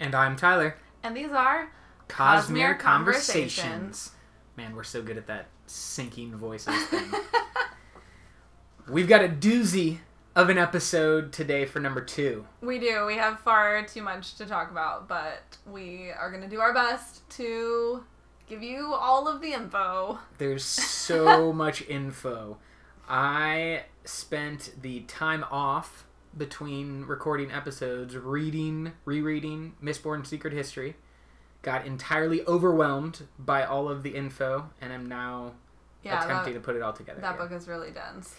And I'm Tyler. and these are Cosmere Cosmere Conversations. Conversations. Man, we're so good at that syncing voices thing. We've got a doozy of an episode today for number two. we do. We have far too much to talk about, but we are going to do our best to give you all of the info. There's so much info. I spent the time off between recording episodes reading, rereading Mistborn Secret History. Got entirely overwhelmed by all of the info, and I'm now Yeah, attempting that, to put it all together. that here. book is really dense.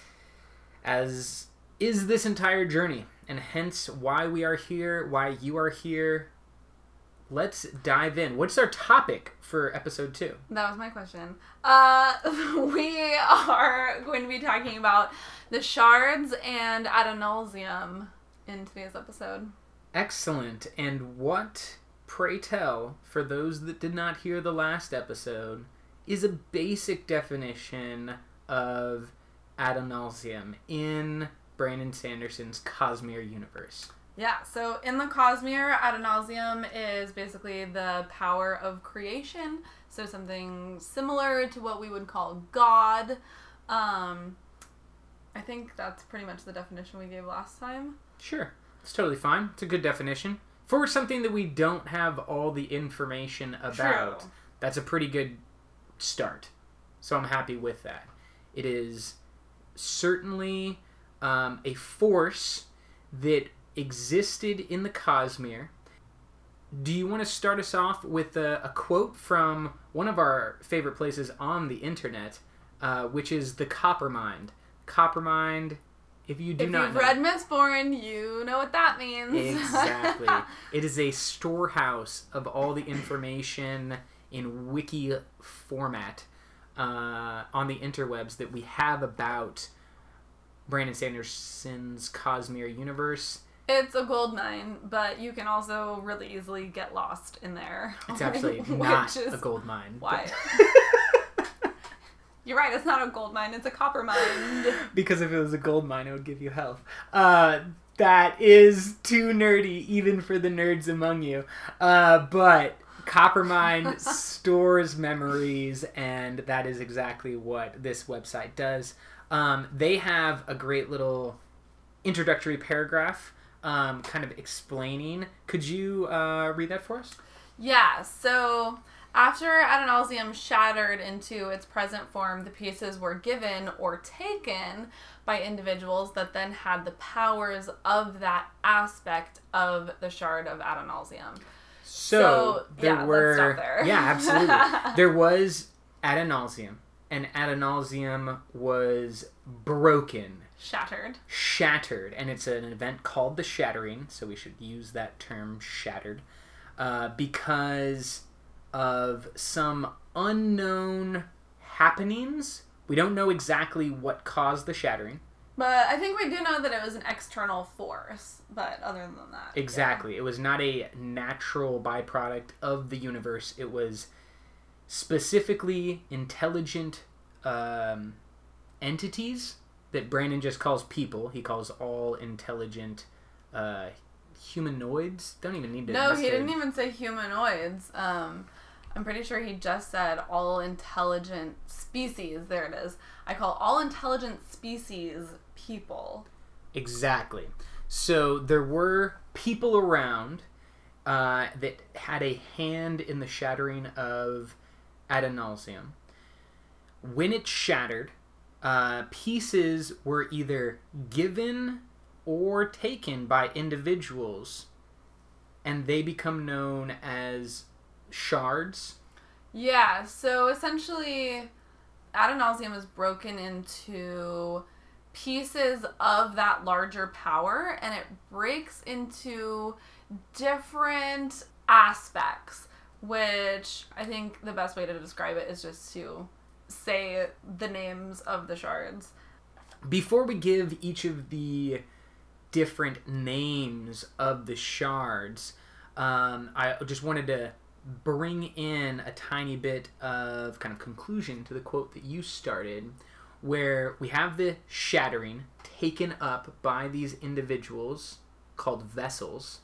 as is this entire journey, and hence why we are here, why you are here. Let's dive in. What's our topic for episode two? That was my question. Uh, we are going to be talking about the shards and Adonalsium in today's episode. Excellent. And what, pray tell, for those that did not hear the last episode, is a basic definition of Adonalsium in Brandon Sanderson's Cosmere universe? Yeah, so in the Cosmere, Adonalsium is basically the power of creation. So something similar to what we would call God. Um, I think that's pretty much the definition we gave last time. Sure. It's totally fine. It's a good definition. For something that we don't have all the information about, True. that's a pretty good start. So I'm happy with that. It is certainly um, a force that existed in the Cosmere. Do you want to start us off with a, a quote from one of our favorite places on the internet, uh, which is the Coppermind? Coppermind, if you do if not you've know, read Mistborn, you know what that means. Exactly. it is a storehouse of all the information in wiki format uh, on the interwebs that we have about Brandon Sanderson's Cosmere universe. It's a gold mine, but you can also really easily get lost in there. It's actually not a gold mine. Why? You're right, it's not a gold mine, it's a copper mine. because if it was a gold mine, it would give you health. Uh, that is too nerdy, even for the nerds among you. Uh, but Coppermind stores memories, and that is exactly what this website does. Um, they have a great little introductory paragraph, um, kind of explaining. Could you uh, read that for us? Yeah, so after Adonalsium shattered into its present form, the pieces were given or taken by individuals that then had the powers of that aspect of the shard of Adonalsium. So, So, there yeah, were yeah, absolutely. there was Adonalsium, and Adonalsium was broken, Shattered. shattered, and it's an event called the Shattering. So we should use that term, shattered, uh, because of some unknown happenings. We don't know exactly what caused the shattering. But I think we do know that it was an external force. But other than that. yeah. Exactly. It was not a natural byproduct of the universe. It was specifically intelligent um, entities that Brandon just calls people. He calls all intelligent uh, humanoids. Don't even need to. No, he didn't even say humanoids. Um, I'm pretty sure he just said all intelligent species. There it is. I call all intelligent species people. Exactly. So there were people around uh, that had a hand in the shattering of Adonalsium. When it shattered, uh, pieces were either given or taken by individuals, and they become known as shards. Yeah, so essentially, Adonalsium is broken into pieces of that larger power, and it breaks into different aspects, which I think the best way to describe it is just to say the names of the shards. Before we give each of the different names of the shards, um, I just wanted to bring in a tiny bit of kind of conclusion to the quote that you started, where we have the shattering taken up by these individuals called vessels,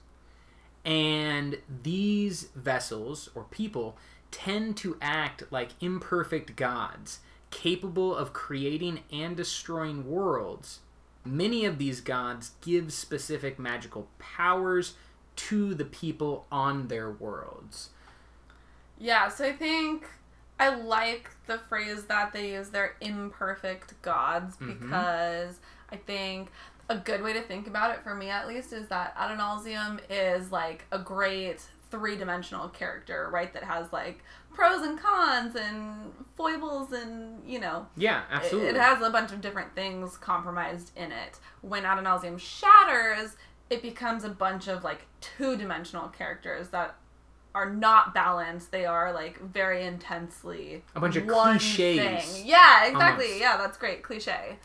And these vessels or people tend to act like imperfect gods, capable of creating and destroying worlds. Many of these gods give specific magical powers to the people on their worlds. Yeah, so I think I like the phrase that they use they're imperfect gods Mhm. because I think a good way to think about it for me at least is that Adonalsium is like a great three-dimensional character, right? That has like pros and cons and foibles and, you know, Yeah, it- absolutely. It, has a bunch of different things compromised in it. When Adonalsium shatters, it becomes a bunch of like two dimensional characters that are not balanced. They are like very intensely A bunch of cliches, thing. Yeah, exactly. almost. Yeah, that's great. Cliche.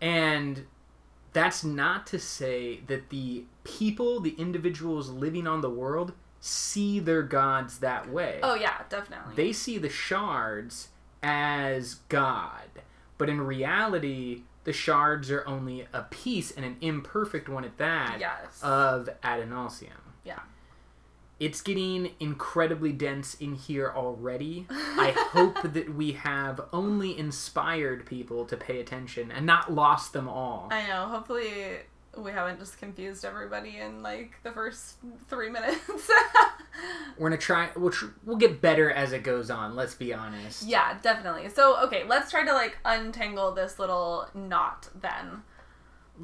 And that's not to say that the people, the individuals living on the world, see their gods that way. Oh yeah, definitely. They see the shards as God. But in reality, the shards are only a piece and an imperfect one at that yes. of Adonalsium. Yeah. It's getting incredibly dense in here already. I hope that we have only inspired people to pay attention and not lost them all. I know. Hopefully, we haven't just confused everybody in like the first three minutes. We're gonna try. We'll, tr- we'll get better as it goes on. Let's be honest. Yeah, definitely. So, okay, let's try to like untangle this little knot then.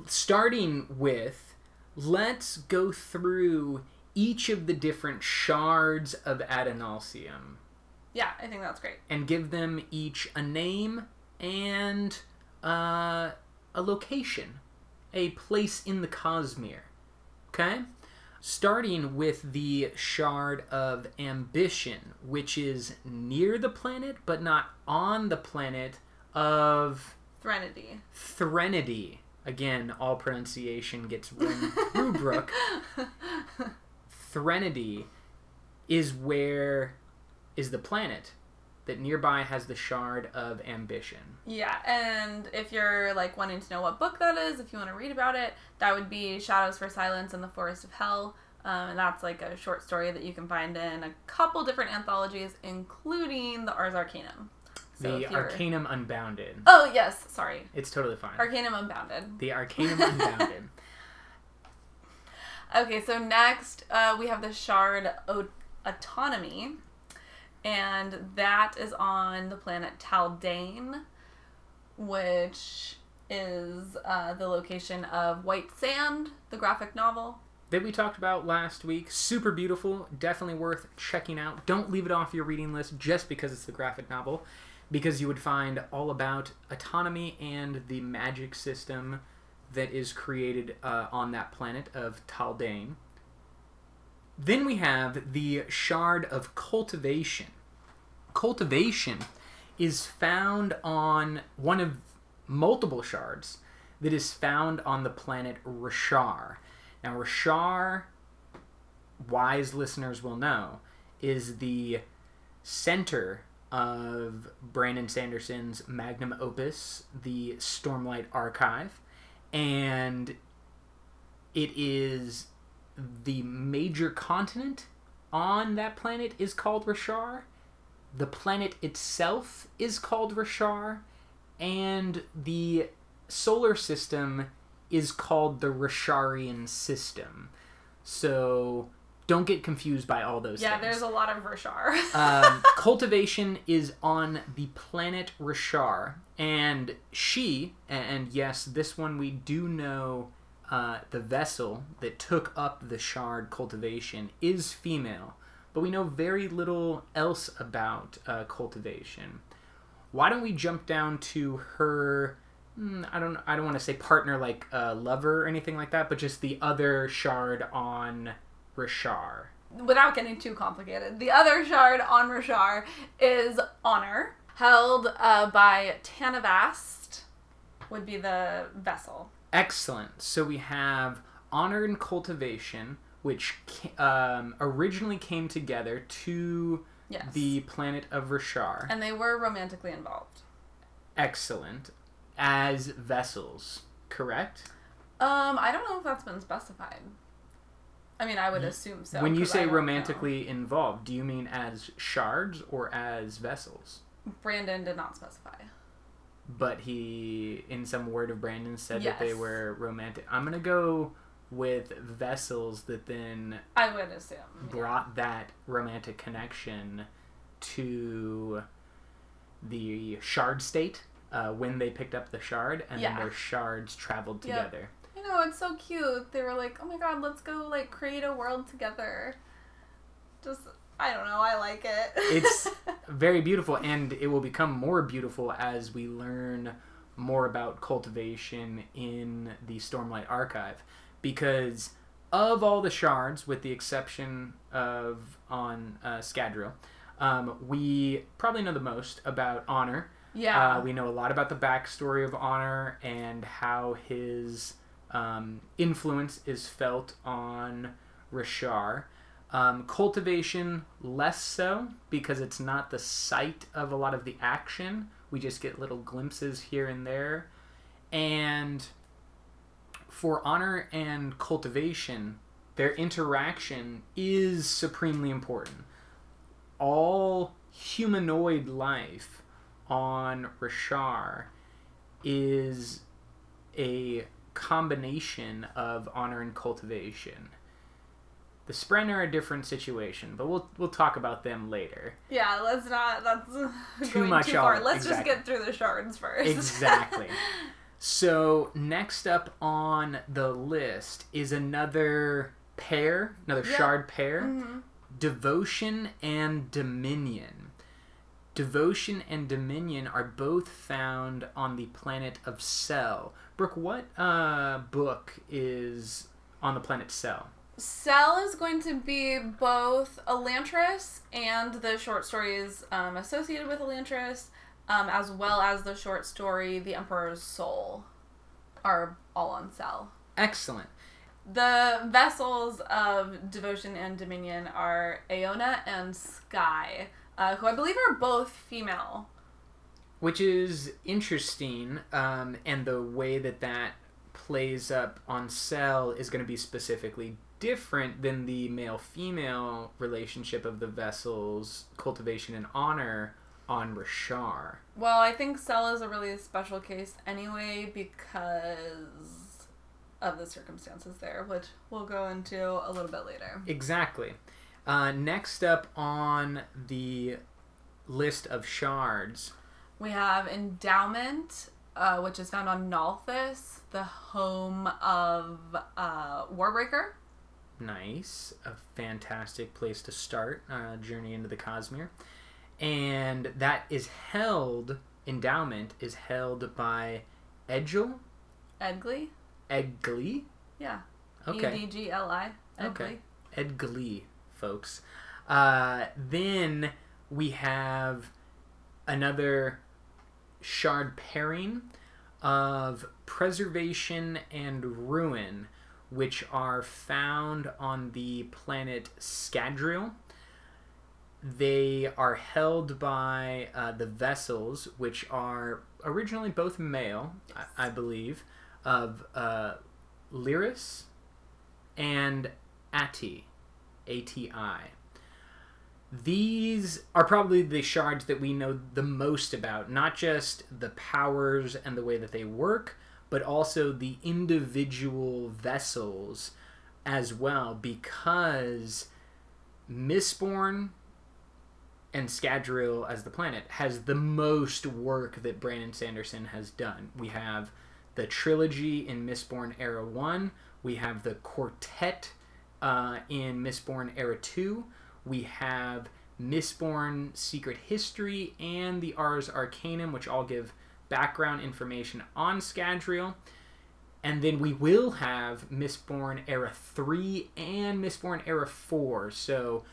Starting with, let's go through each of the different shards of Adonalsium Yeah, I think that's great. and give them each a name and uh, a location, a place in the Cosmere. Okay? Starting with the Shard of Ambition, which is near the planet but not on the planet of Threnody. Threnody. Again, all pronunciation gets Brooke. Threnody is where is the planet that nearby has the shard of ambition. Yeah, and if you're like wanting to know what book that is, if you want to read about it, that would be Shadows for Silence in the Forest of Hell. Um, and that's like a short story that you can find in a couple different anthologies, including the Ars Arcanum. So the Arcanum Unbounded. Oh yes, sorry, It's totally fine. Arcanum Unbounded. the Arcanum Unbounded. Okay, so next uh, we have the Shard o- Autonomy, and that is on the planet Taldain, which is uh, the location of White Sand, the graphic novel. that we talked about last week. Super beautiful. Definitely worth checking out. Don't leave it off your reading list just because it's the graphic novel, because you would find all about autonomy and the magic system that is created uh, on that planet of Taldain. Then we have the Shard of Cultivation. Cultivation is found on one of multiple shards that is found on the planet Roshar. Now, Roshar, wise listeners will know, is the center of Brandon Sanderson's magnum opus, the Stormlight Archive, and it is the major continent on that planet is called Roshar. The planet itself is called Roshar, and the solar system is called the Rasharian system. So don't get confused by all those Yeah, things. there's a lot of Roshar. um, cultivation is on the planet Roshar, and she, and yes, this one we do know uh, the vessel that took up the shard cultivation is female, but we know very little else about uh, cultivation. Why don't we jump down to her? hmm, I don't. I don't want to say partner like uh, lover or anything like that, but just the other shard on Roshar. Without getting too complicated, the other shard on Roshar is Honor, held uh, by Tanavast, would be the vessel. Excellent. So we have honor and cultivation, which um, originally came together to Yes. the planet of Roshar. and they were romantically involved. Excellent. As vessels, correct? Um, I don't know if that's been specified. I mean, I would assume so. when you say don't know. romantically involved, do you mean as shards or as vessels? Brandon did not specify. But he, in some word of Brandon, said that they were romantic. I'm gonna go with vessels that then I would assume. yeah. brought that romantic connection to the shard state uh, when they picked up the shard, and Yeah. then their shards traveled Yep. together. I know it's so cute. They were like, "Oh my god, let's go like create a world together." Just I don't know. I like it. It's very beautiful, and it will become more beautiful as we learn more about cultivation in the Stormlight Archive. Because of all the shards, with the exception of on uh, Scadrial, um, we probably know the most about Honor. yeah. Uh, we know a lot about the backstory of Honor and how his um, influence is felt on Roshar. Um, cultivation, less so, because it's not the site of a lot of the action. We just get little glimpses here and there. And for Honor and Cultivation, their interaction is supremely important. All humanoid life on Roshar is a combination of honor and cultivation. The Spren are a different situation, but we'll we'll talk about them later. yeah. Let's not. That's Too much too far. on- Let's exactly. just get through the shards first. Exactly. So next up on the list is another pair, another shard pair, Mhm. devotion and dominion. Devotion and dominion are both found on the planet of Sel. Brooke, what uh, book is on the planet Sel? Sel is going to be both Elantris and the short stories um, associated with Elantris, um, as well as the short story The Emperor's Soul, are all on Sel. Excellent. The vessels of Devotion and Dominion are Aona and Skai, uh, who I believe are both female. Which is interesting, um, and the way that that plays up on Sel is going to be specifically different than the male female relationship of the vessels, cultivation and honor on Roshar. Well, I think Sel is a really special case anyway because of the circumstances there, which we'll go into a little bit later. Exactly. Uh, next up on the list of shards, We have Endowment, uh, which is found on Nalthis, the home of uh, Warbreaker. nice, a fantastic place to start uh, journey into the Cosmere, and that is held. Endowment is held by Edgel Edgli. Edgli. Yeah. Okay. E D G L I. Edgli. Okay. Edgli, folks. Uh, then we have another shard pairing of preservation and ruin, which are found on the planet Scadrial. They are held by uh, the vessels, which are originally both male, I, I believe, of uh, Leras and Ati, A T I. These are probably the shards that we know the most about, not just the powers and the way that they work, but also the individual vessels as well, because Mistborn and Scadrial as the planet has the most work that Brandon Sanderson has done. We have the trilogy in Mistborn Era 1, we have the quartet uh, in Mistborn Era 2, we have Mistborn Secret History and the Ars Arcanum, which all give background information on Scadrial. And then we will have Mistborn Era 3 and Mistborn Era 4. So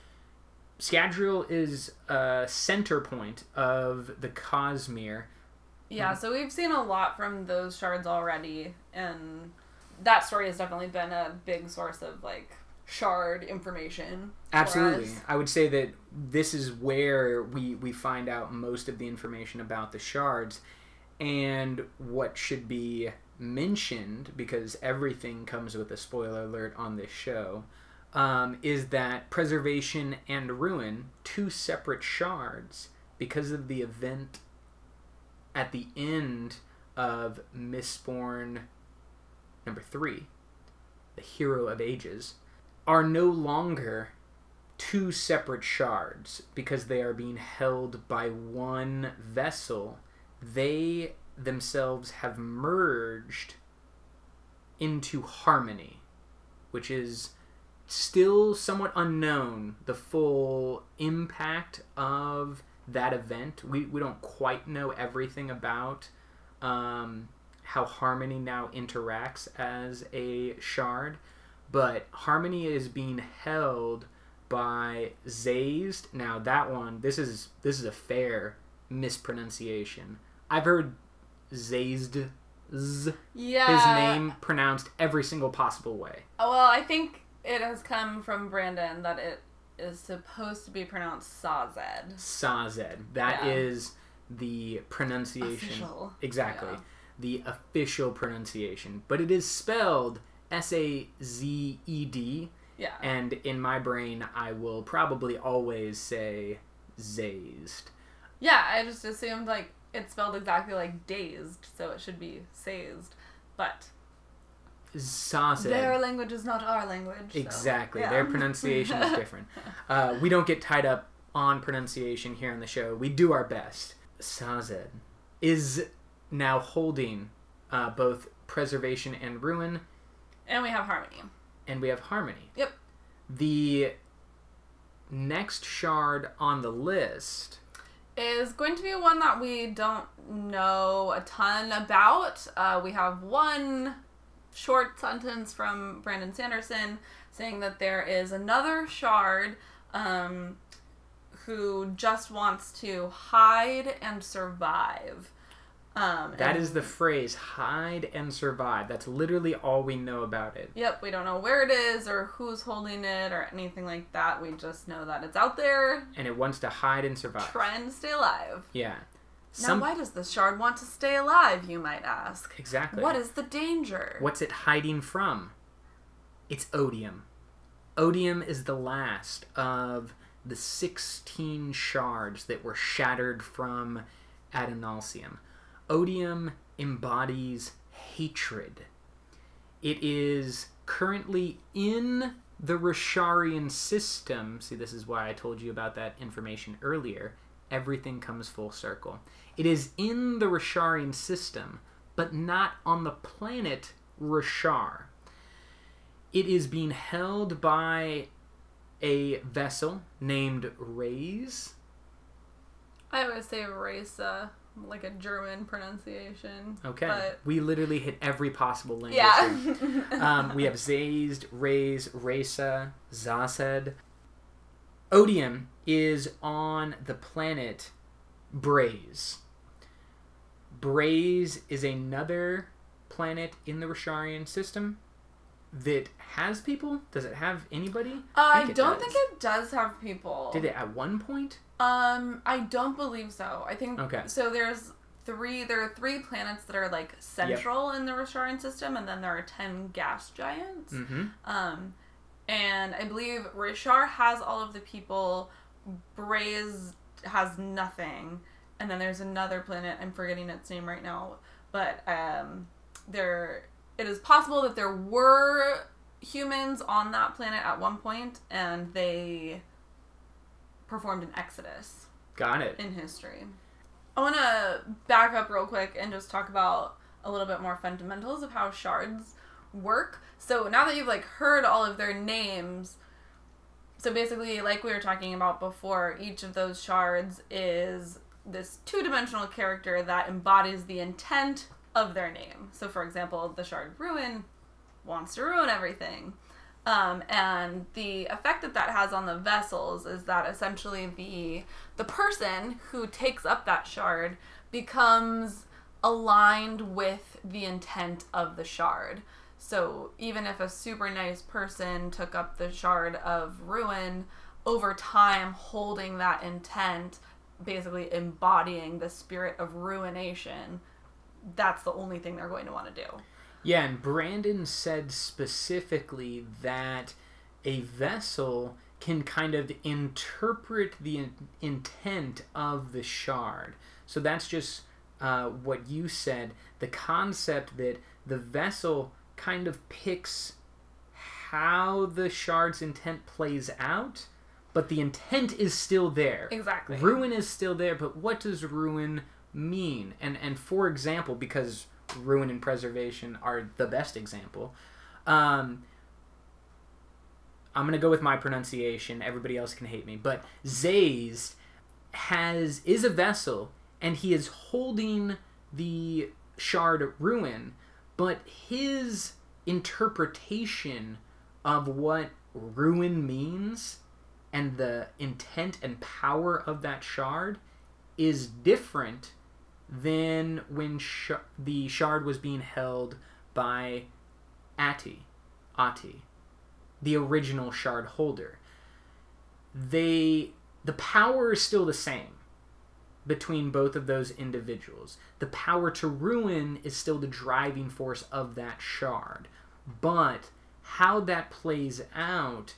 Scadrial is a center point of the Cosmere. Yeah, so we've seen a lot from those shards already, and that story has definitely been a big source of like shard information. for Absolutely. I would say that this is where we, we find out most of the information about the shards and what should be mentioned because everything comes with a spoiler alert on this show. um, is that preservation and ruin, two separate shards, because of the event at the end of Mistborn number three, the hero of ages, are no longer two separate shards because they are being held by one vessel. They themselves have merged into harmony, which is still somewhat unknown the full impact of that event. We, we don't quite know everything about um, how Harmony now interacts as a shard, but Harmony is being held by Zazed. Now that one, this is this is a fair mispronunciation. I've heard Zazed Yeah. his name pronounced every single possible way. Oh, Well, I think it has come from Brandon that it is supposed to be pronounced Sazed. Sazed. That is Yeah. the pronunciation. Official. Exactly. Yeah. The official pronunciation. But it is spelled S A Z E D. Yeah. And in my brain, I will probably always say Zazed. Yeah, I just assumed like it's spelled exactly like dazed, so it should be sazed. But Sazed. their language is not our language. so, Exactly. yeah. Their pronunciation is different. Uh, we don't get tied up on pronunciation here on the show. We do our best. Sazed is now holding uh, both preservation and ruin, and we have harmony. and we have harmony. Yep. The next shard on the list. Is going to be one that we don't know a ton about. Uh, we have one short sentence from Brandon Sanderson saying that there is another shard um, who just wants to hide and survive. Um, That and- is the phrase hide and survive. That's literally all we know about it. Yep, we don't know where it is or who's holding it or anything like that. We just know that it's out there And it wants to hide and survive. trying to stay alive. Yeah. now, why does the shard want to stay alive, you might ask? Exactly. What is the danger? What's it hiding from? It's odium. Odium is the last of the 16 shards that were shattered from Adonalsium. Odium embodies hatred. It is currently in the Rasharian system. See, this is why I told you about that information earlier. Everything comes full circle. It is in the Rasharian system, but not on the planet Roshar. It is being held by a vessel named Rayse. I always say Raisa, like a German pronunciation. Okay. But- we literally hit every possible language. Yeah. um, we have Zazed, Rayse, Rasa, Zased. Odium is on the planet Braize. Braize is another planet in the Rasharian system that has people. Does it have anybody? I think it don't does. think it does have people. Did it at one point? Um, I don't believe so. I think Okay. so. There's three. There are three planets that are like central in the Rasharian system, and then there are ten gas giants. Mm-hmm. Um, and I believe Roshar has all of the people. Braize has nothing, and then there's another planet. I'm forgetting its name right now, but um, there. It is possible that there were humans on that planet at one point, and they performed an exodus Got it. in history. I want to back up real quick and just talk about a little bit more fundamentals of how shards work. So now that you've like heard all of their names, so basically like we were talking about before, each of those shards is this two-dimensional character that embodies the intent of their name. So for example, the shard Ruin wants to ruin everything. Um, and the effect that that has on the vessels is that essentially the the person who takes up that shard becomes aligned with the intent of the shard. So even if a super nice person took up the shard of ruin, over time holding that intent, basically embodying the spirit of ruination, that's the only thing they're going to want to do. Yeah, and Brandon said specifically that a vessel can kind of interpret the in- intent of the shard. So that's just uh, what you said. The concept that the vessel kind of picks how the shard's intent plays out, but the intent is still there. Exactly. Ruin is still there, but what does ruin mean? And and for example, because ruin and preservation are the best example, um, I'm gonna go with my pronunciation. Everybody else can hate me, but Zaze has is a vessel, and he is holding the shard ruin, but his interpretation of what ruin means and the intent and power of that shard is different than when sh- the shard was being held by Ati, Ati, the original shard holder. They the power is still the same between both of those individuals. The power to ruin is still the driving force of that shard, but how that plays out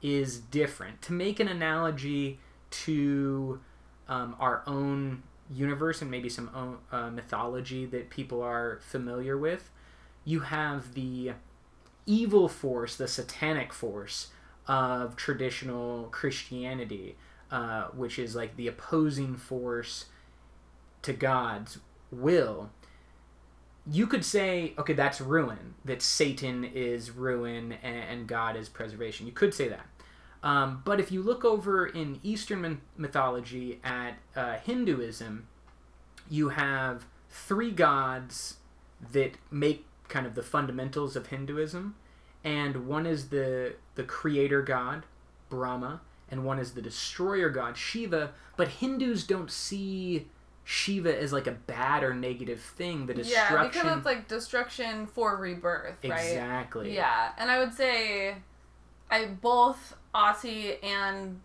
is different. To make an analogy to um, our own universe and maybe some own, uh, mythology that people are familiar with, you have the evil force, the satanic force of traditional Christianity, uh, which is like the opposing force to God's will. You could say, okay, that's ruin, that Satan is ruin and, and God is preservation. You could say that. Um, but if you look over in Eastern mythology at uh, Hinduism, you have three gods that make kind of the fundamentals of Hinduism, and one is the the creator god, Brahma, and one is the destroyer god, Shiva. But Hindus don't see Shiva as like a bad or negative thing. The destruction. Yeah, because it's like destruction for rebirth, right? Exactly. Yeah, and I would say, I both Ati and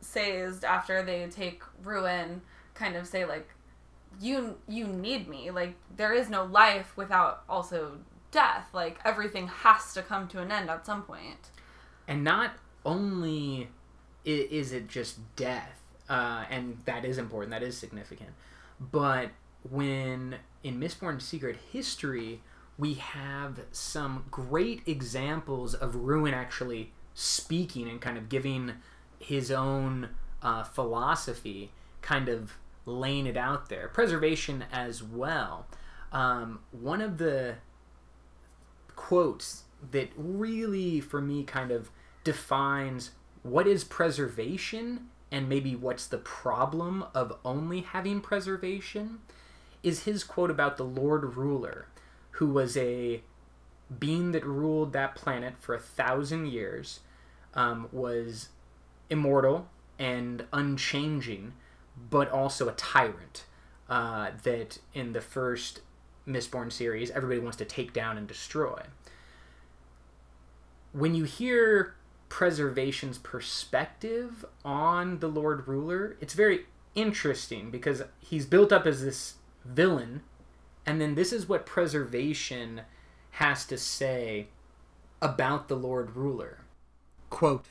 Sazed after they take ruin, kind of say like, you you need me. Like there is no life without also death. Like everything has to come to an end at some point. And not only is it just death, uh, and that is important, that is significant, but when in Mistborn Secret History, we have some great examples of Ruin actually speaking and kind of giving his own uh, philosophy, kind of laying it out there. Preservation as well. Um, one of the quotes that really, for me, kind of defines what is preservation and maybe what's the problem of only having preservation is his quote about the Lord Ruler, who was a being that ruled that planet for a thousand years, um, was immortal and unchanging, but also a tyrant. Uh, that in the first Mistborn series, everybody wants to take down and destroy. When you hear preservation's perspective on the Lord Ruler, it's very interesting because he's built up as this villain, and then this is what preservation has to say about the Lord Ruler. Quote,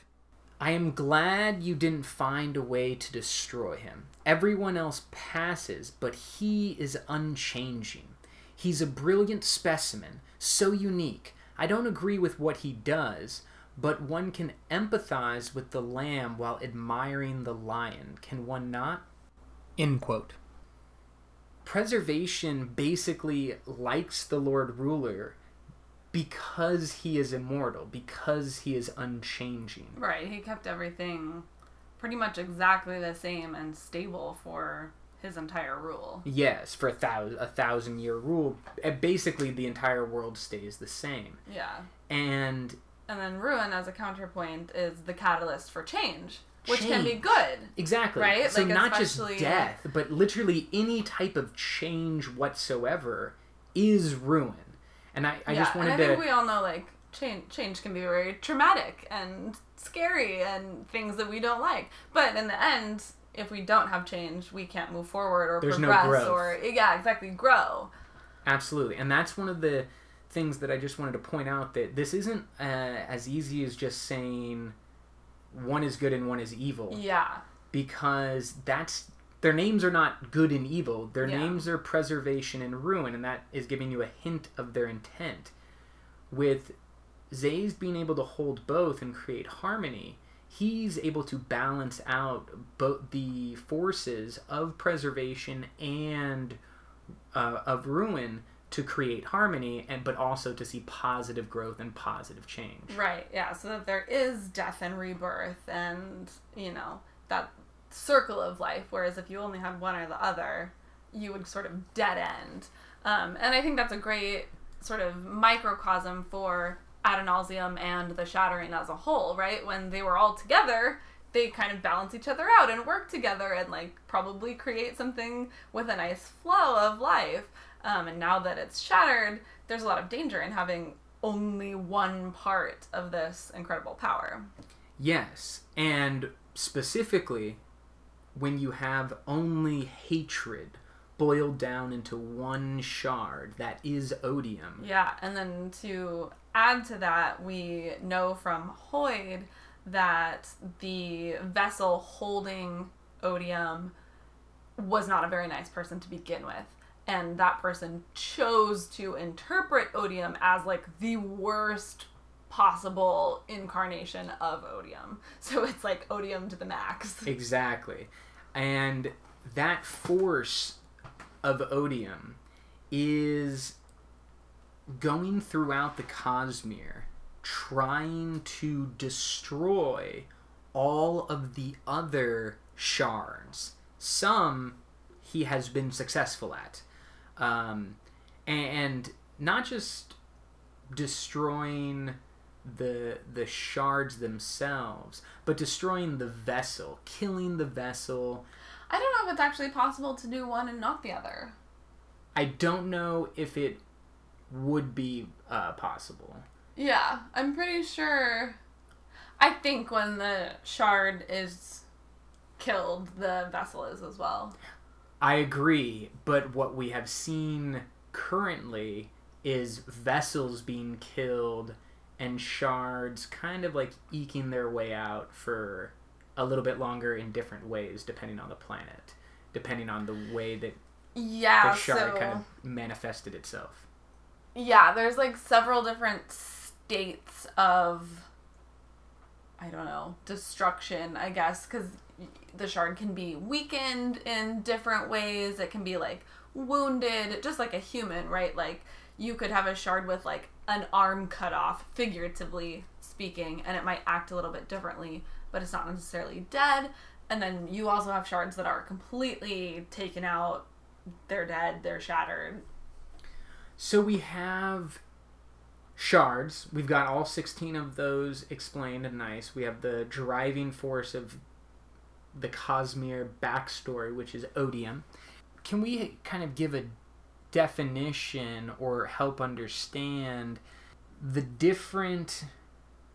I am glad you didn't find a way to destroy him. Everyone else passes, but he is unchanging. He's a brilliant specimen, so unique. I don't agree with what he does, but one can empathize with the lamb while admiring the lion, can one not? End quote. Preservation basically likes the Lord Ruler because he is immortal, because he is unchanging. Right, he kept everything pretty much exactly the same and stable for his entire rule. Yes, for a thousand a thousand year rule, eh, basically the entire world stays the same. Yeah. And and then ruin as a counterpoint is the catalyst for change, which change. can be good. Exactly. Right? So like not especially... just death, but literally any type of change whatsoever is ruin. And I, I yeah, just wanted and I to think we all know like change change can be very traumatic and scary and things that we don't like. But in the end, if we don't have change, we can't move forward or There's progress no or yeah, exactly, grow. Absolutely. And that's one of the things that I just wanted to point out that this isn't uh, as easy as just saying one is good and one is evil Yeah. because that's their names are not good and evil. Their Yeah. names are preservation and ruin, and that is giving you a hint of their intent. With Zays being able to hold both and create harmony, he's able to balance out both the forces of preservation and uh, of ruin to create harmony, and but also to see positive growth and positive change. Right, yeah, so that there is death and rebirth and, you know, that circle of life, whereas if you only had one or the other, you would sort of dead end. Um, and I think that's a great sort of microcosm for Adonalsium and the Shattering as a whole, right? When they were all together, they kind of balance each other out and work together and, like, probably create something with a nice flow of life. Um, and now that it's shattered, there's a lot of danger in having only one part of this incredible power. Yes, and specifically, when you have only hatred boiled down into one shard that is odium. Yeah, and then to add to that, we know from Hoid that the vessel holding odium was not a very nice person to begin with. And that person chose to interpret odium as like the worst possible incarnation of odium. So it's like odium to the max. Exactly. And that force of odium is going throughout the Cosmere, trying to destroy all of the other shards. Some he has been successful at. Um, and not just destroying the the shards themselves, but destroying the vessel, killing the vessel. I don't know if it's actually possible to do one and not the other. I don't know if it would be uh, possible. Yeah, I'm pretty sure. I think when the shard is killed, the vessel is as well. I agree, but what we have seen currently is vessels being killed and shards kind of like eking their way out for a little bit longer in different ways depending on the planet, depending on the way that Yeah, the shard so kind of manifested itself. yeah, there's like several different states of I don't know destruction, I guess, because the shard can be weakened in different ways. It can be like wounded, just like a human, right? Like you could have a shard with like an arm cut off, figuratively speaking, and it might act a little bit differently, but it's not necessarily dead. And then you also have shards that are completely taken out. They're dead. They're shattered. So we have shards. We've got all 16 of those explained and nice. We have the driving force of the Cosmere backstory, which is odium. Can we kind of give a definition or help understand the different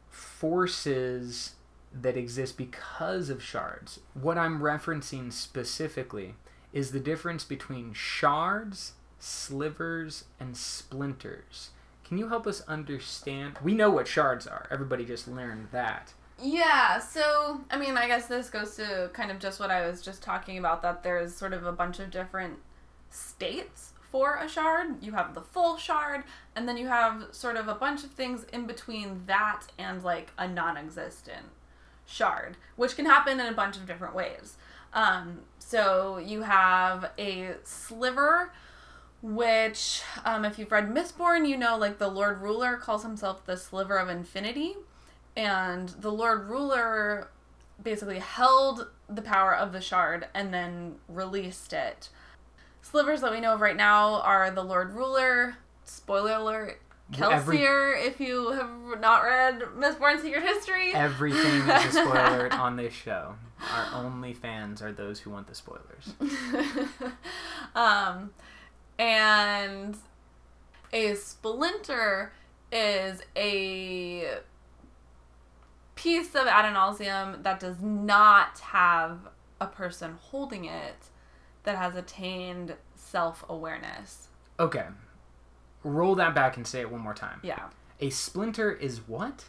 forces that exist because of shards? What I'm referencing specifically is the difference between shards, slivers, and splinters. Can you help us understand? We know what shards are. Everybody just learned that. Yeah, so I mean, I guess this goes to kind of just what I was just talking about that there's sort of a bunch of different states for a shard. You have the full shard, and then you have sort of a bunch of things in between that and like a non existent shard, which can happen in a bunch of different ways. Um, so you have a sliver, which, um, if you've read Mistborn, you know, like the Lord Ruler calls himself the Sliver of Infinity and the Lord Ruler basically held the power of the shard and then released it. Slivers that we know of right now are the Lord Ruler, spoiler alert, Every- Kelsier, if you have not read Mistborn Secret History. Everything is a spoiler on this show. Our only fans are those who want the spoilers. um, and a splinter is a piece of Adonalsium that does not have a person holding it that has attained self awareness. Okay. roll that back and say it one more time. Yeah. A splinter is what?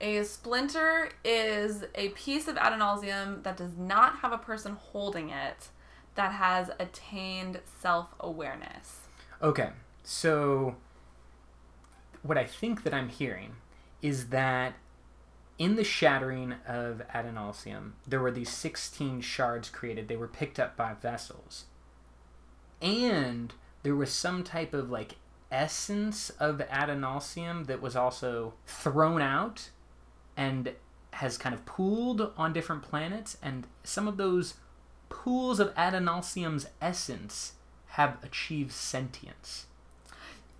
A splinter is a piece of adonalsium that does not have a person holding it that has attained self awareness. Okay, so what I think that I'm hearing is that in the shattering of Adonalsium, there were these 16 shards created. They were picked up by vessels. And there was some type of like essence of Adonalsium that was also thrown out and has kind of pooled on different planets. And some of those pools of Adonalsium's essence have achieved sentience.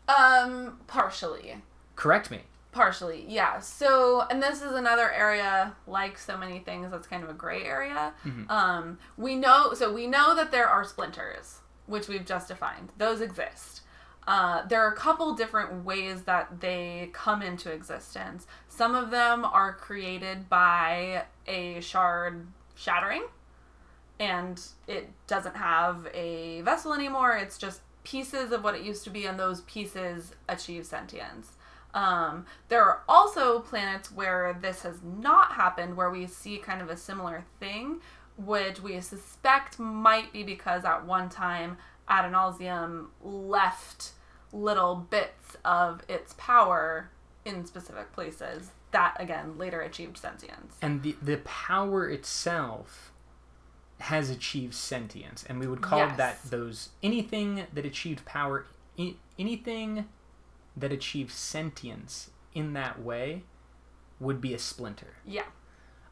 Um, partially. Correct me. Partially, yeah. So, and this is another area, like so many things, that's kind of a gray area. Mhm. Um, we know, so we know that there are splinters, which we've just defined. Those exist. Uh, there are a couple different ways that they come into existence. Some of them are created by a shard shattering, and it doesn't have a vessel anymore. It's just pieces of what it used to be, and those pieces achieve sentience. Um, there are also planets where this has not happened, where we see kind of a similar thing, which we suspect might be because at one time Adonalsium left little bits of its power in specific places that again later achieved sentience. And the, the power itself has achieved sentience. And we would call Yes. that those anything that achieved power, i- anything that achieved sentience in that way would be a splinter. Yeah.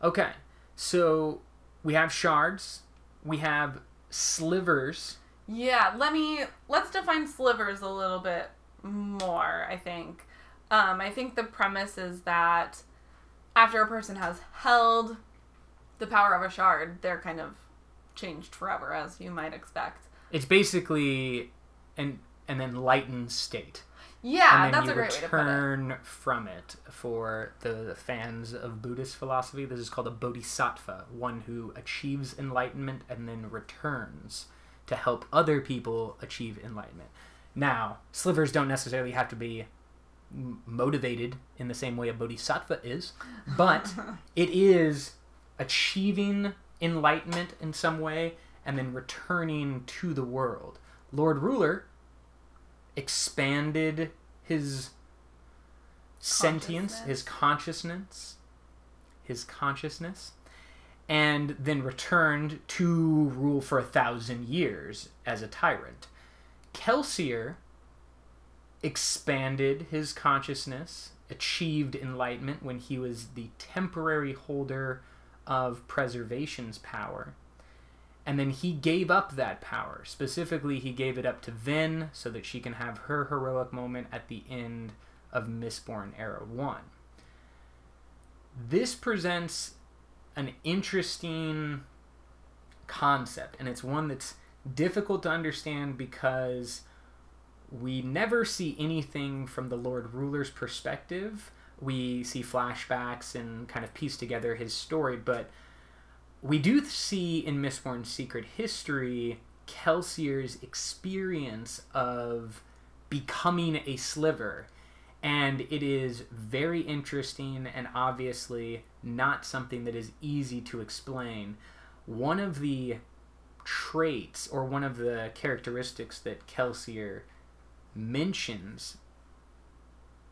Okay, so we have shards, we have slivers. Yeah, let me let's define slivers a little bit more, I think. Um, I think the premise is that after a person has held the power of a shard, they're kind of changed forever, as you might expect. It's basically an an enlightened state. Yeah, and then that's you a great way to put it. return from it for the fans of Buddhist philosophy. This is called a bodhisattva, one who achieves enlightenment and then returns to help other people achieve enlightenment. Now, slivers don't necessarily have to be motivated in the same way a bodhisattva is, but it is achieving enlightenment in some way and then returning to the world. Lord Ruler expanded his sentience, his consciousness, his consciousness, and then returned to rule for a thousand years as a tyrant. Kelsier expanded his consciousness, achieved enlightenment when he was the temporary holder of preservation's power. And then he gave up that power. Specifically, he gave it up to Vin so that she can have her heroic moment at the end of Mistborn Era 1. This presents an interesting concept, and it's one that's difficult to understand because we never see anything from the Lord Ruler's perspective. We see flashbacks and kind of piece together his story, but we do see in Mistborn's Secret History Kelsier's experience of becoming a sliver. And it is very interesting and obviously not something that is easy to explain. One of the traits or one of the characteristics that Kelsier mentions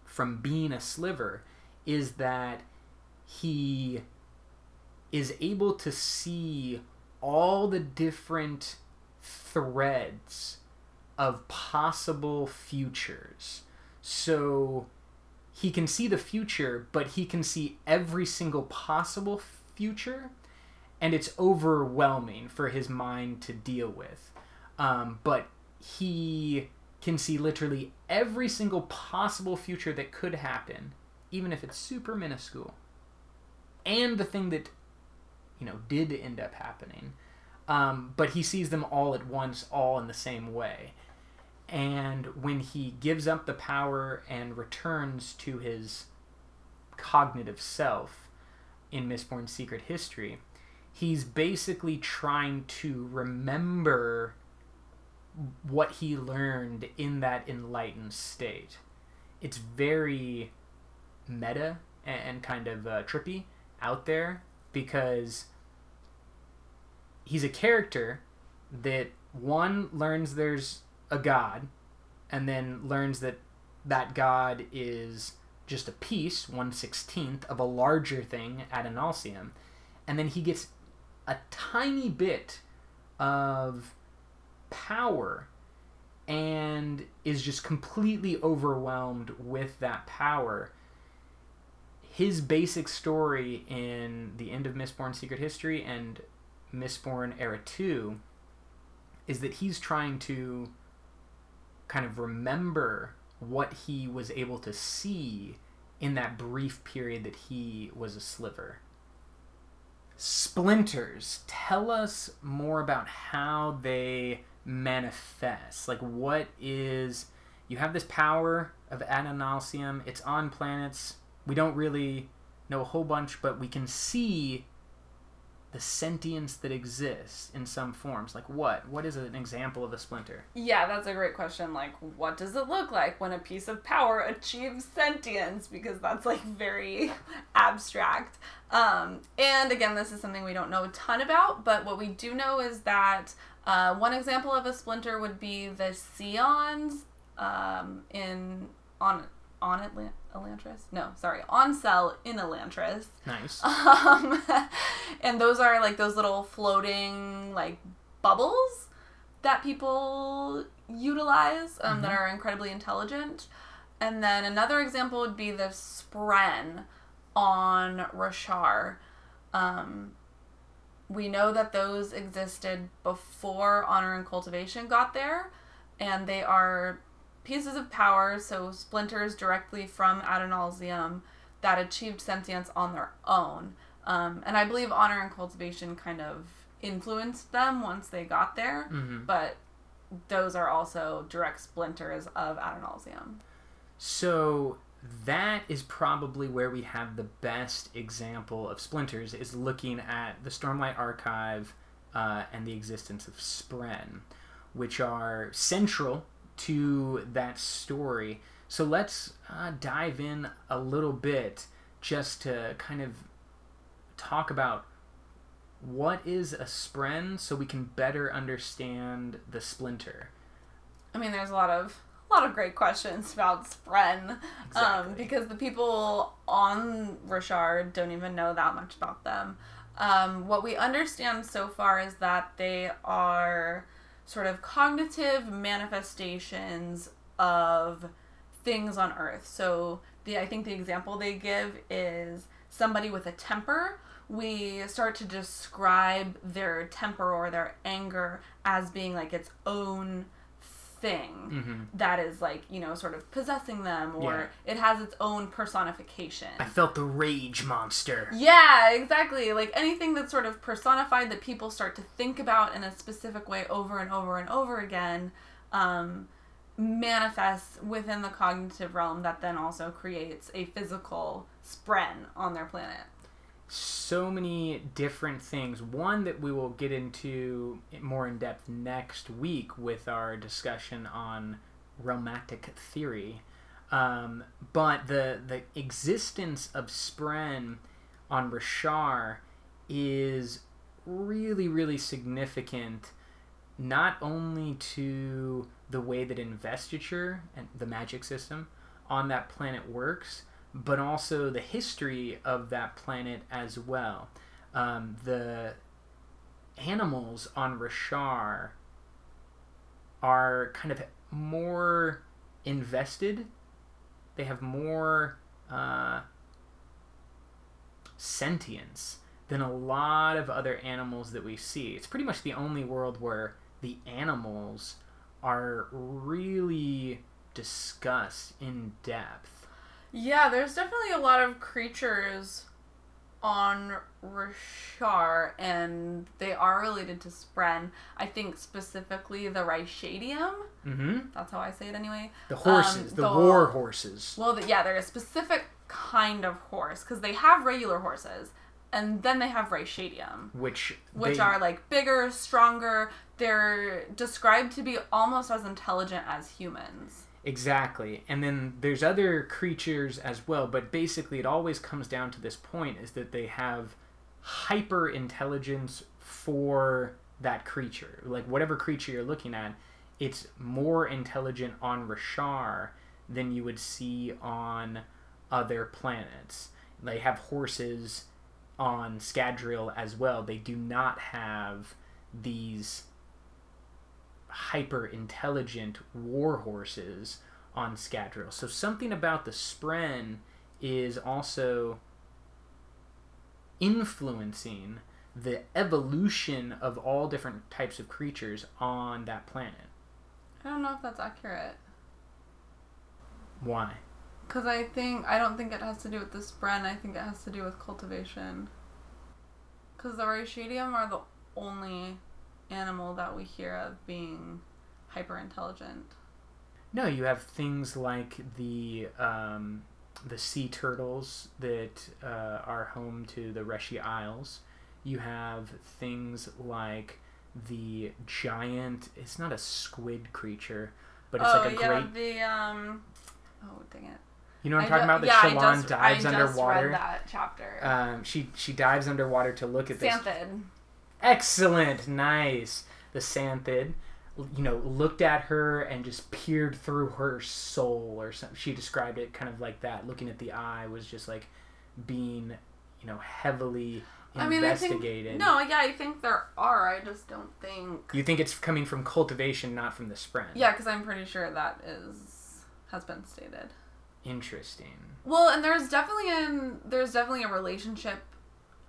from being a sliver is that he is able to see all the different threads of possible futures. So he can see the future, but he can see every single possible future, and it's overwhelming for his mind to deal with. Um, but he can see literally every single possible future that could happen, even if it's super minuscule. And the thing that, you know, did end up happening. Um, but he sees them all at once, all in the same way. And when he gives up the power and returns to his cognitive self in Mistborn's Secret History, he's basically trying to remember what he learned in that enlightened state. It's very meta and, kind of uh, trippy out there because he's a character that one learns there's a god and then learns that that god is just a piece, one sixteenth of a larger thing Adonalsium, and then he gets a tiny bit of power and is just completely overwhelmed with that power. His basic story in the end of Mistborn Secret History and Mistborn Era 2 is that he's trying to kind of remember what he was able to see in that brief period that he was a sliver. Splinters, tell us more about how they manifest. Like, what is. You have this power of Adonalsium, it's on planets. We don't really know a whole bunch, but we can see the sentience that exists in some forms like what what is an example of a splinter Yeah, that's a great question. Like, what does it look like when a piece of power achieves sentience? Because that's like very abstract. Um, and again, this is something we don't know a ton about, but what we do know is that uh, one example of a splinter would be the Seons um, in on on Atlant- Elantris. No, sorry, on Sel in Elantris. nice Um, and those are like those little floating like bubbles that people utilize um, that Mhm. are incredibly intelligent. And then another example would be the Spren on Roshar. Um, we know that those existed before Honor and Cultivation got there, and they are pieces of power, so splinters directly from Adonalsium that achieved sentience on their own. Um, and I believe Honor and Cultivation kind of influenced them once they got there, hmm but those are also direct splinters of Adonalsium. So that is probably where we have the best example of splinters is looking at the Stormlight Archive uh, and the existence of Spren, which are central to that story. So let's uh, dive in a little bit just to kind of talk about what is a Spren so we can better understand the splinter. I mean, there's a lot of a lot of great questions about Spren, um, because the people on Roshar don't even know that much about them. Um, what we understand so far is that they are sort of cognitive manifestations of things on Earth. So the I think the example they give is somebody with a temper. We start to describe their temper or their anger as being like its own thing hmm that is like you know sort of possessing them or it has its own personification. I felt the rage monster. yeah exactly. Like anything that's sort of personified that people start to think about in a specific way over and over and over again um, manifests within the cognitive realm that then also creates a physical spren on their planet so many different things. One that we will get into more in depth next week with our discussion on realmatic theory. Um, but the the existence of Spren on Roshar is really really significant, not only to the way that investiture and the magic system on that planet works, but also the history of that planet as well. Um, the animals on Roshar are kind of more invested. They have more uh, sentience than a lot of other animals that we see. It's pretty much the only world where the animals are really discussed in depth. Yeah, there's definitely a lot of creatures on Roshar, and they are related to Spren. I think specifically the Ryshadium. Mm-hmm. That's how I say it anyway. The horses, Um, the, the- war horses. Well, the, yeah, they're a specific kind of horse because they have regular horses, and then they have Ryshadium, which which they- are like bigger, stronger. They're described to be almost as intelligent as humans. Exactly. And then there's other creatures as well, but basically it always comes down to this point is that they have hyper intelligence for that creature. Like whatever creature you're looking at, it's more intelligent on Roshar than you would see on other planets. They have horses on Scadrial as well. They do not have these hyper intelligent war horses on Scadrial. So something about the Spren is also influencing the evolution of all different types of creatures on that planet. I don't know if that's accurate. Why? Because I think, I don't think it has to do with the spren, I think it has to do with cultivation. Because the Ryshadium are the only animal that we hear of being hyper intelligent. No, you have things like the um, the sea turtles that uh, are home to the Reshi Isles. You have things like the giant. It's not a squid creature, but it's oh, like a yeah, great. the, um, oh, dang it. You know what I'm I talking about? That yeah, I Shallan just- dives I just underwater. read that chapter. Um, she she dives underwater to look at this Santhid. Excellent, nice. The Santhid, you know, looked at her and just peered through her soul, or something. She described it kind of like that. Looking at the eye was just like being, you know, heavily I mean, I think no, yeah, I think there are. I just don't think. You think it's coming from cultivation, not from the spren? Yeah, because I'm pretty sure that is has been stated. Interesting. Well, and there's definitely an there's definitely a relationship.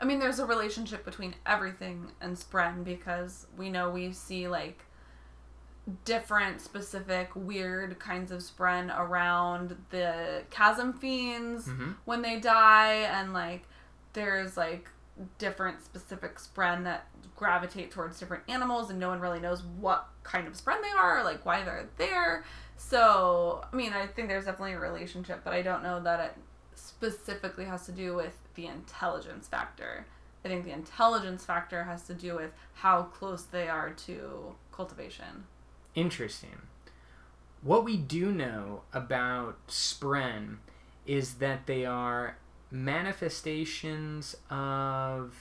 I mean, there's a relationship between everything and Spren because we know we see like different specific weird kinds of Spren around the chasm fiends hmm when they die and like there's like different specific spren that gravitate towards different animals and no one really knows what kind of spren they are or like why they're there. So i mean i think there's definitely a relationship but i don't know that it specifically has to do with the intelligence factor i think the intelligence factor has to do with how close they are to cultivation Interesting. What we do know about Spren is that they are manifestations of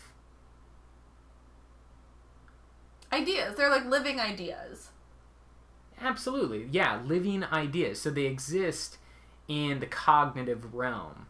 ideas they're like living ideas Absolutely. Yeah, living ideas. So they exist in the cognitive realm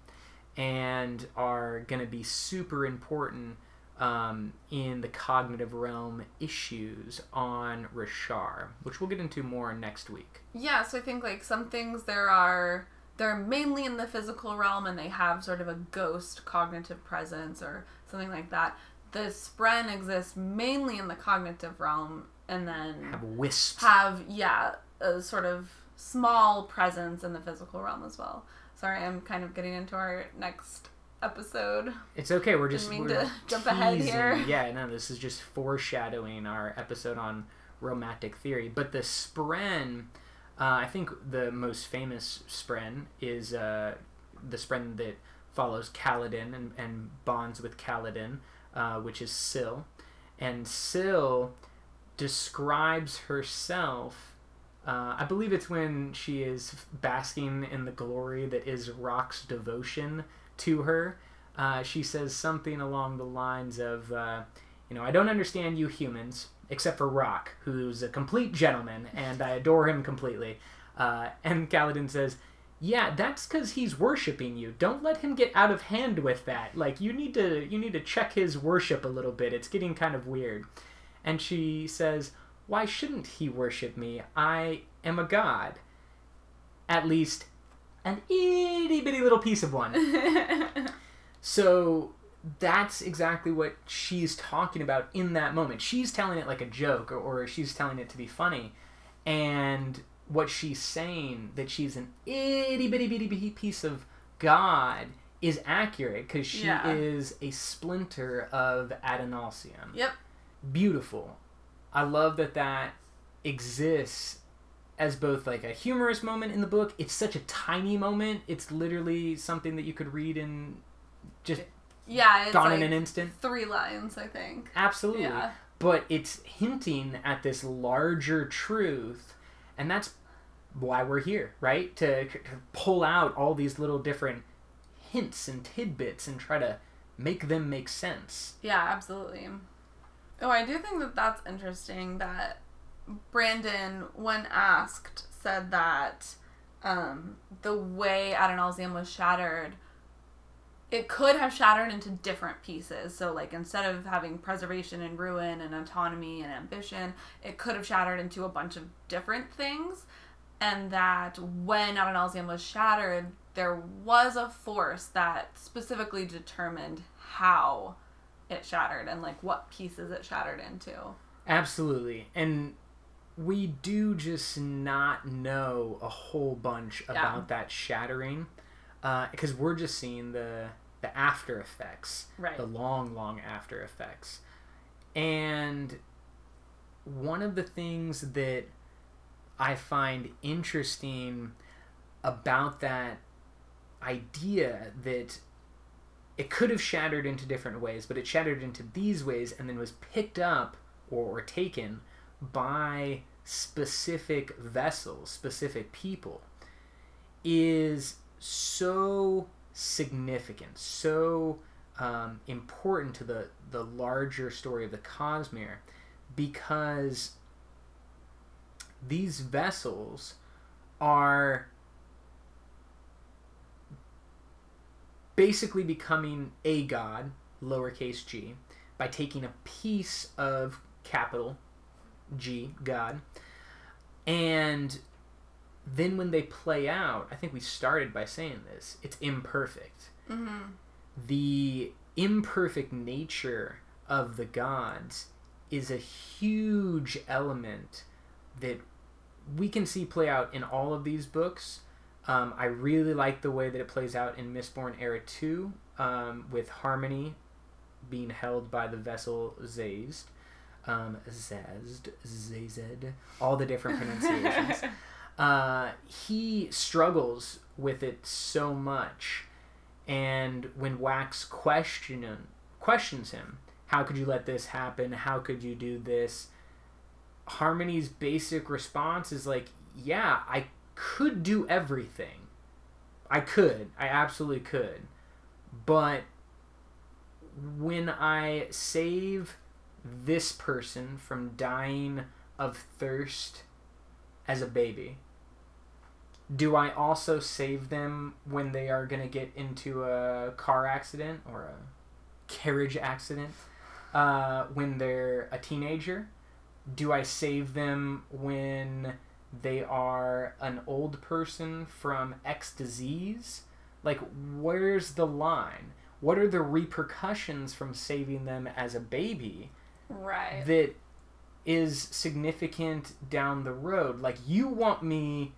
and are going to be super important um, in the cognitive realm issues on Roshar, which we'll get into more next week. Yeah, so I think like some things there are they're mainly in the physical realm and they have sort of a ghost cognitive presence or something like that. The spren exists mainly in the cognitive realm and then Have wisps. have yeah, a sort of small presence in the physical realm as well. Sorry, I'm kind of getting into our next episode. It's okay. We're just Didn't mean we're to jump ahead teasing. here. Yeah, no, this is just foreshadowing our episode on realmatic theory. But the Spren, uh, I think the most famous Spren is uh, the Spren that follows Kaladin and, and bonds with Kaladin, uh, which is Syl. And Syl describes herself. Uh, I believe it's when she is basking in the glory that is Rock's devotion to her. Uh, she says something along the lines of, uh, you know, I don't understand you humans, except for Rock, who's a complete gentleman, and I adore him completely. Uh, and Kaladin says, yeah, that's because he's worshiping you. Don't let him get out of hand with that. Like you need to, you need to check his worship a little bit. It's getting kind of weird. And she says, why shouldn't he worship me? I am a god. At least, an itty bitty little piece of one. So that's exactly what she's talking about in that moment. She's telling it like a joke or, or she's telling it to be funny. And what she's saying that she's an itty bitty bitty bitty piece of God is accurate because she Yeah. is a splinter of Adonalsium. yep. Beautiful. I love that that exists as both like a humorous moment in the book. It's such a tiny moment. It's literally something that you could read in just Yeah, it's gone like in an instant. three lines, I think. Absolutely. Yeah. But it's hinting at this larger truth, and that's why we're here, right? To, to pull out all these little different hints and tidbits and try to make them make sense. Yeah, absolutely. Oh, I do think that that's interesting that Brandon, when asked, said that um, the way Adonalsium was shattered, it could have shattered into different pieces. So, like, instead of having preservation and ruin and autonomy and ambition, it could have shattered into a bunch of different things. And that when Adonalsium was shattered, there was a force that specifically determined how it shattered and like what pieces it shattered into. Absolutely. And we do just not know a whole bunch Yeah. about that shattering uh, because we're just seeing the the after effects Right. the long long after effects and one of the things that i find interesting about that idea that it could have shattered into different ways but it shattered into these ways and then was picked up or, or taken by specific vessels specific people is so significant, so um, important to the the larger story of the Cosmere, because these vessels are basically becoming a god, lowercase g, by taking a piece of capital G, God, and then when they play out, I think we started by saying this, it's imperfect. Mm-hmm. The imperfect nature of the gods is a huge element that we can see play out in all of these books. Um, I really like the way that it plays out in Mistborn Era 2 um, with Harmony being held by the vessel Sazed. Um, Sazed, Sazed, all the different pronunciations uh, he struggles with it so much. And when Wax question questions him, how could you let this happen? How could you do this? Harmony's basic response is like, yeah, I could do everything. I could. I absolutely could. But when I save this person from dying of thirst as a baby, do I also save them when they are going to get into a car accident or a carriage accident uh, when they're a teenager? Do I save them when they are an old person from X disease? Like, where's the line? What are the repercussions from saving them as a baby Right. that is significant down the road? Like, you want me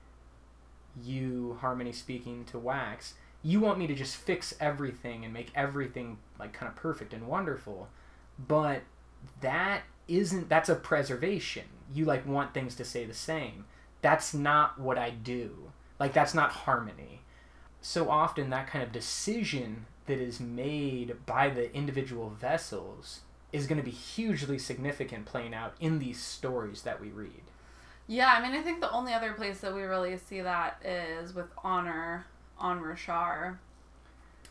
you harmony speaking to wax you want me to just fix everything and make everything like kind of perfect and wonderful but that isn't that's a preservation you like want things to stay the same that's not what i do. Like that's not harmony. So often that kind of decision that is made by the individual vessels is going to be hugely significant playing out in these stories that we read. Yeah, I mean, I think the only other place that we really see that is with Honor on Roshar.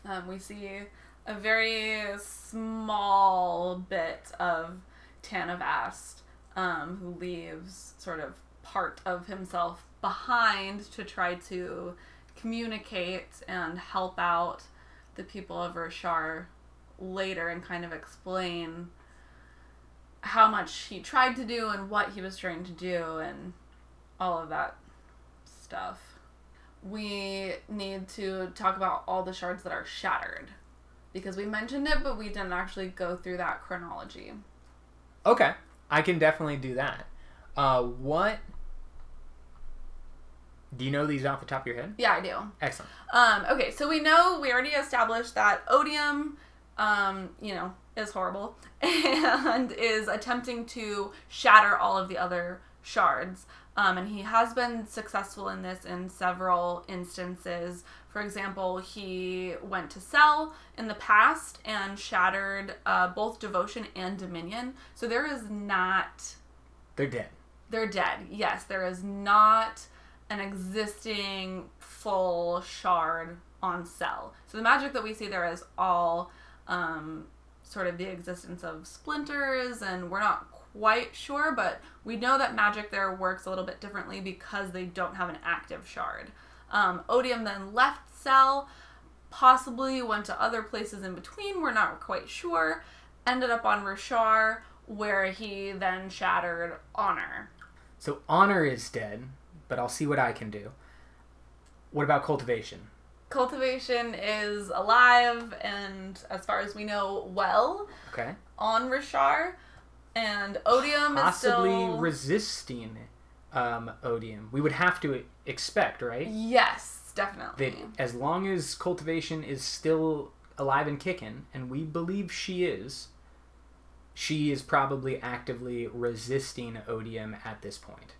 Um, we see a very small bit of Tanavast, um, who leaves sort of part of himself behind to try to communicate and help out the people of Roshar later and kind of explain how much he tried to do and what he was trying to do and all of that stuff. We need to talk about all the shards that are shattered because we mentioned it, but we didn't actually go through that chronology. Okay, I can definitely do that. Uh, what do you know these off the top of your head? Yeah, I do. Excellent. Um, okay, so we know we already established that odium, um, you know, is horrible and is attempting to shatter all of the other shards. Um, and he has been successful in this in several instances. For example, he went to Sel in the past and shattered uh, both Devotion and Dominion. So there is not. They're dead. They're dead. Yes, there is not an existing full shard on Sel. So the magic that we see there is all um, sort of the existence of splinters, and we're not quite sure, but we know that magic there works a little bit differently because they don't have an active shard. Um, Odium then left Sel, possibly went to other places in between, we're not quite sure, ended up on Roshar, where he then shattered Honor. So honor is dead, but I'll see what I can do. What about cultivation? Cultivation is alive and, as far as we know, well Okay. on Roshar. And Odium Possibly is still. resisting um, odium. We would have to expect, right? yes, That definitely. as long as cultivation is still alive and kicking, and we believe she is, she is probably actively resisting odium at this point.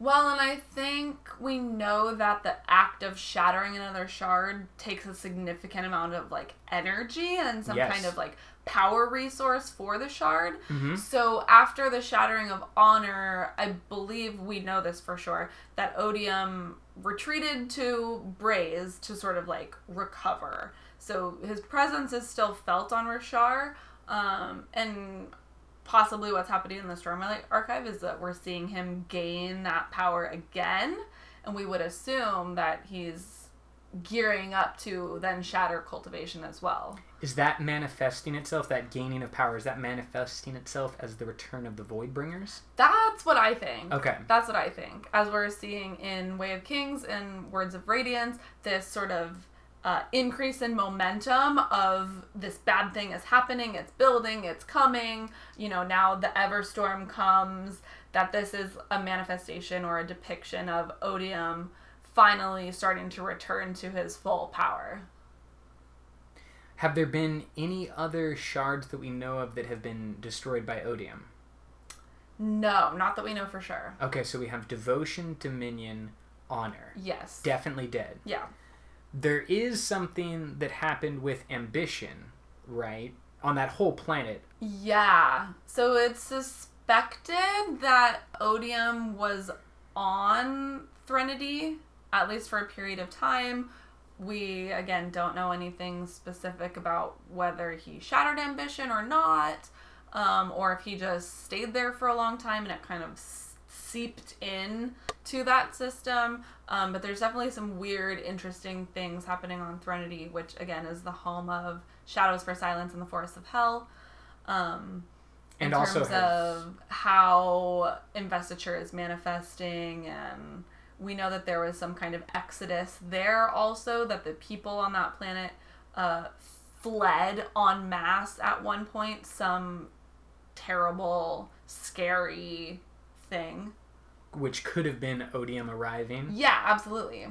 Well, and I think we know that the act of shattering another shard takes a significant amount of like energy and some Yes. kind of like power resource for the shard. Mm-hmm. So after the shattering of honor, I believe we know this for sure that Odium retreated to Braize to sort of like recover. So his presence is still felt on Roshar, um, and possibly what's happening in the Stormlight Archive is that we're seeing him gain that power again, and we would assume that he's gearing up to then shatter cultivation as well. Is that manifesting itself, that gaining of power, is that manifesting itself as the return of the Voidbringers? That's what I think. Okay. That's what I think. As we're seeing in Way of Kings and Words of Radiance, this sort of uh, increase in momentum of this bad thing is happening, it's building, it's coming. You know, now the Everstorm comes, that this is a manifestation or a depiction of Odium finally starting to return to his full power. Have there been any other shards that we know of that have been destroyed by odium? No, not that we know for sure. Okay, so we have devotion, dominion, honor. Yes. Definitely dead. Yeah. There is something that happened with ambition, right? On that whole planet. Yeah. So it's suspected that Odium was on Threnody, at least for a period of time. We, again, don't know anything specific about whether he shattered ambition or not, um, or if he just stayed there for a long time and it kind of seeped in to that system. Um, but there's definitely some weird, interesting things happening on Threnody, which, again, is the home of Shadows for Silence and the Forests of Hell. Um, And in also terms has- of how investiture is manifesting and we know that there was some kind of exodus there also that the people on that planet uh, fled en masse at one point. Some terrible scary thing which could have been odium arriving. yeah absolutely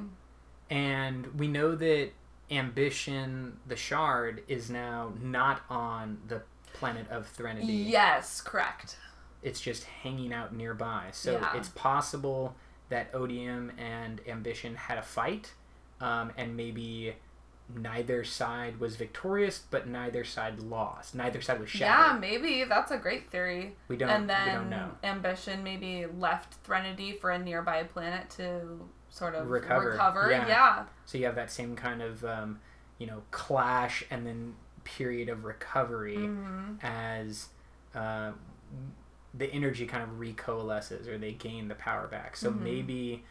And we know that ambition, the shard, is now not on the planet of Threnody. yes correct It's just hanging out nearby. So Yeah. it's possible that odium and ambition had a fight, um, and maybe neither side was victorious, but neither side lost. Neither side was shattered. yeah maybe that's a great theory we don't. and then we don't know. ambition maybe left threnody for a nearby planet to sort of Recover, recover, yeah. yeah. So you have that same kind of, um, you know, clash and then period of recovery hmm as uh, the energy kind of recoalesces or they gain the power back. So Mhm. maybe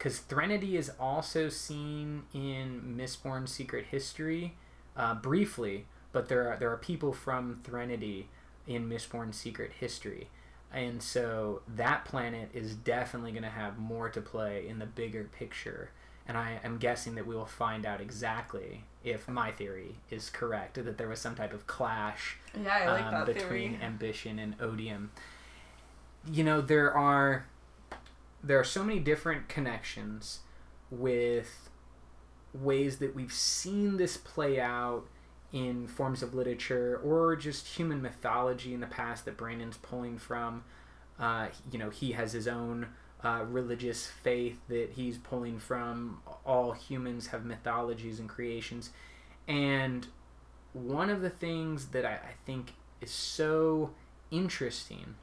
because Threnody is also seen in Mistborn Secret History uh, briefly, but there are there are people from Threnody in Mistborn Secret History. And so that planet is definitely going to have more to play in the bigger picture. And I am guessing that we will find out exactly if my theory is correct, that there was some type of clash Yeah, I like um, between theory. ambition and odium. You know, there are there are so many different connections with ways that we've seen this play out in forms of literature or just human mythology in the past that Brandon's pulling from. Uh, you know, he has his own uh, religious faith that he's pulling from. All humans have mythologies and creations. And one of the things that I, I think is so interesting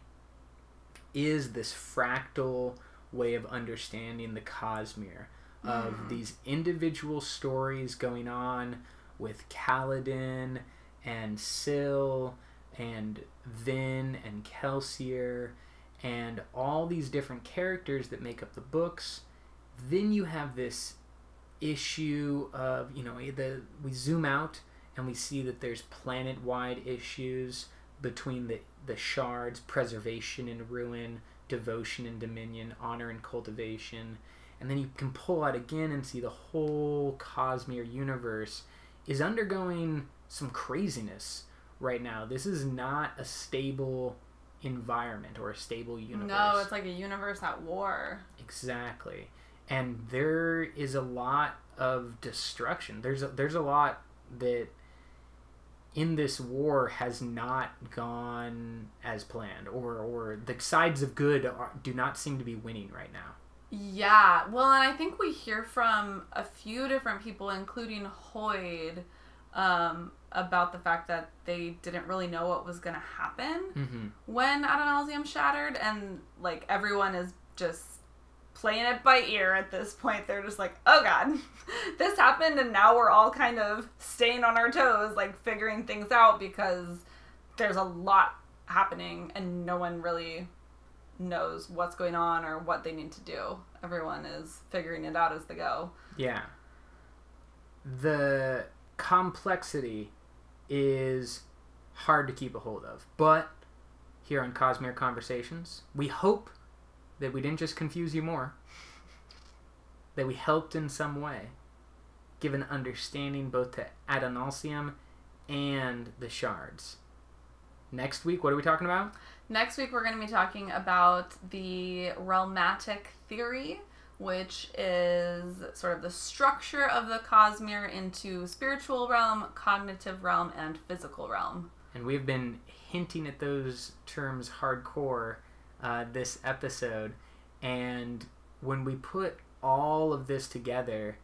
is this fractal way of understanding the Cosmere of Mm. these individual stories going on with Kaladin and Syl and Vin and Kelsier and all these different characters that make up the books. Then you have this issue of, you know, the we zoom out and we see that there's planet-wide issues between the the shards, preservation and ruin, devotion and dominion, honor and cultivation. And then you can pull out again and see the whole Cosmere universe is undergoing some craziness right now. This is not a stable environment or a stable universe. No, it's like a universe at war. Exactly. And there is a lot of destruction. There's a, there's a lot that in this war has not gone as planned or or the sides of good are, do not seem to be winning right now. Yeah, well, and I think we hear from a few different people, including Hoid, um, about the fact that they didn't really know what was going to happen Mhm. when Adonalsium shattered, and like everyone is just playing it by ear at this point. They're just like, oh god, this happened, and now we're all kind of staying on our toes, like figuring things out because there's a lot happening, and no one really knows what's going on or what they need to do. Everyone is figuring it out as they go. Yeah. The complexity is hard to keep a hold of. But here on Cosmere Conversations, we hope that we didn't just confuse you more, that we helped in some way, give an understanding both to Adonalsium and the shards. Next week, what are we talking about? Next week, we're going to be talking about the realmatic theory, which is sort of the structure of the Cosmere into spiritual realm, cognitive realm, and physical realm. And we've been hinting at those terms hardcore uh, this episode. And when we put all of this together,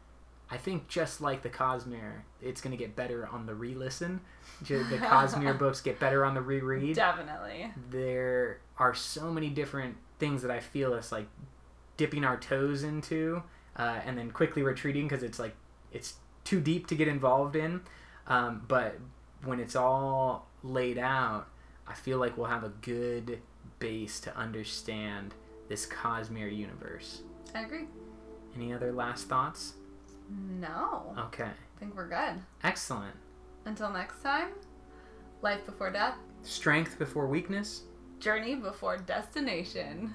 I think just like the Cosmere, it's going to get better on the re listen. The Cosmere books get better on the reread. Definitely. There are so many different things that I feel us like dipping our toes into uh, and then quickly retreating because it's like it's too deep to get involved in. Um, but when it's all laid out, I feel like we'll have a good base to understand this Cosmere universe. I agree. Any other last thoughts? No. Okay. I think we're good. Excellent. Until next time, life before death, Strength before weakness. journey before destination.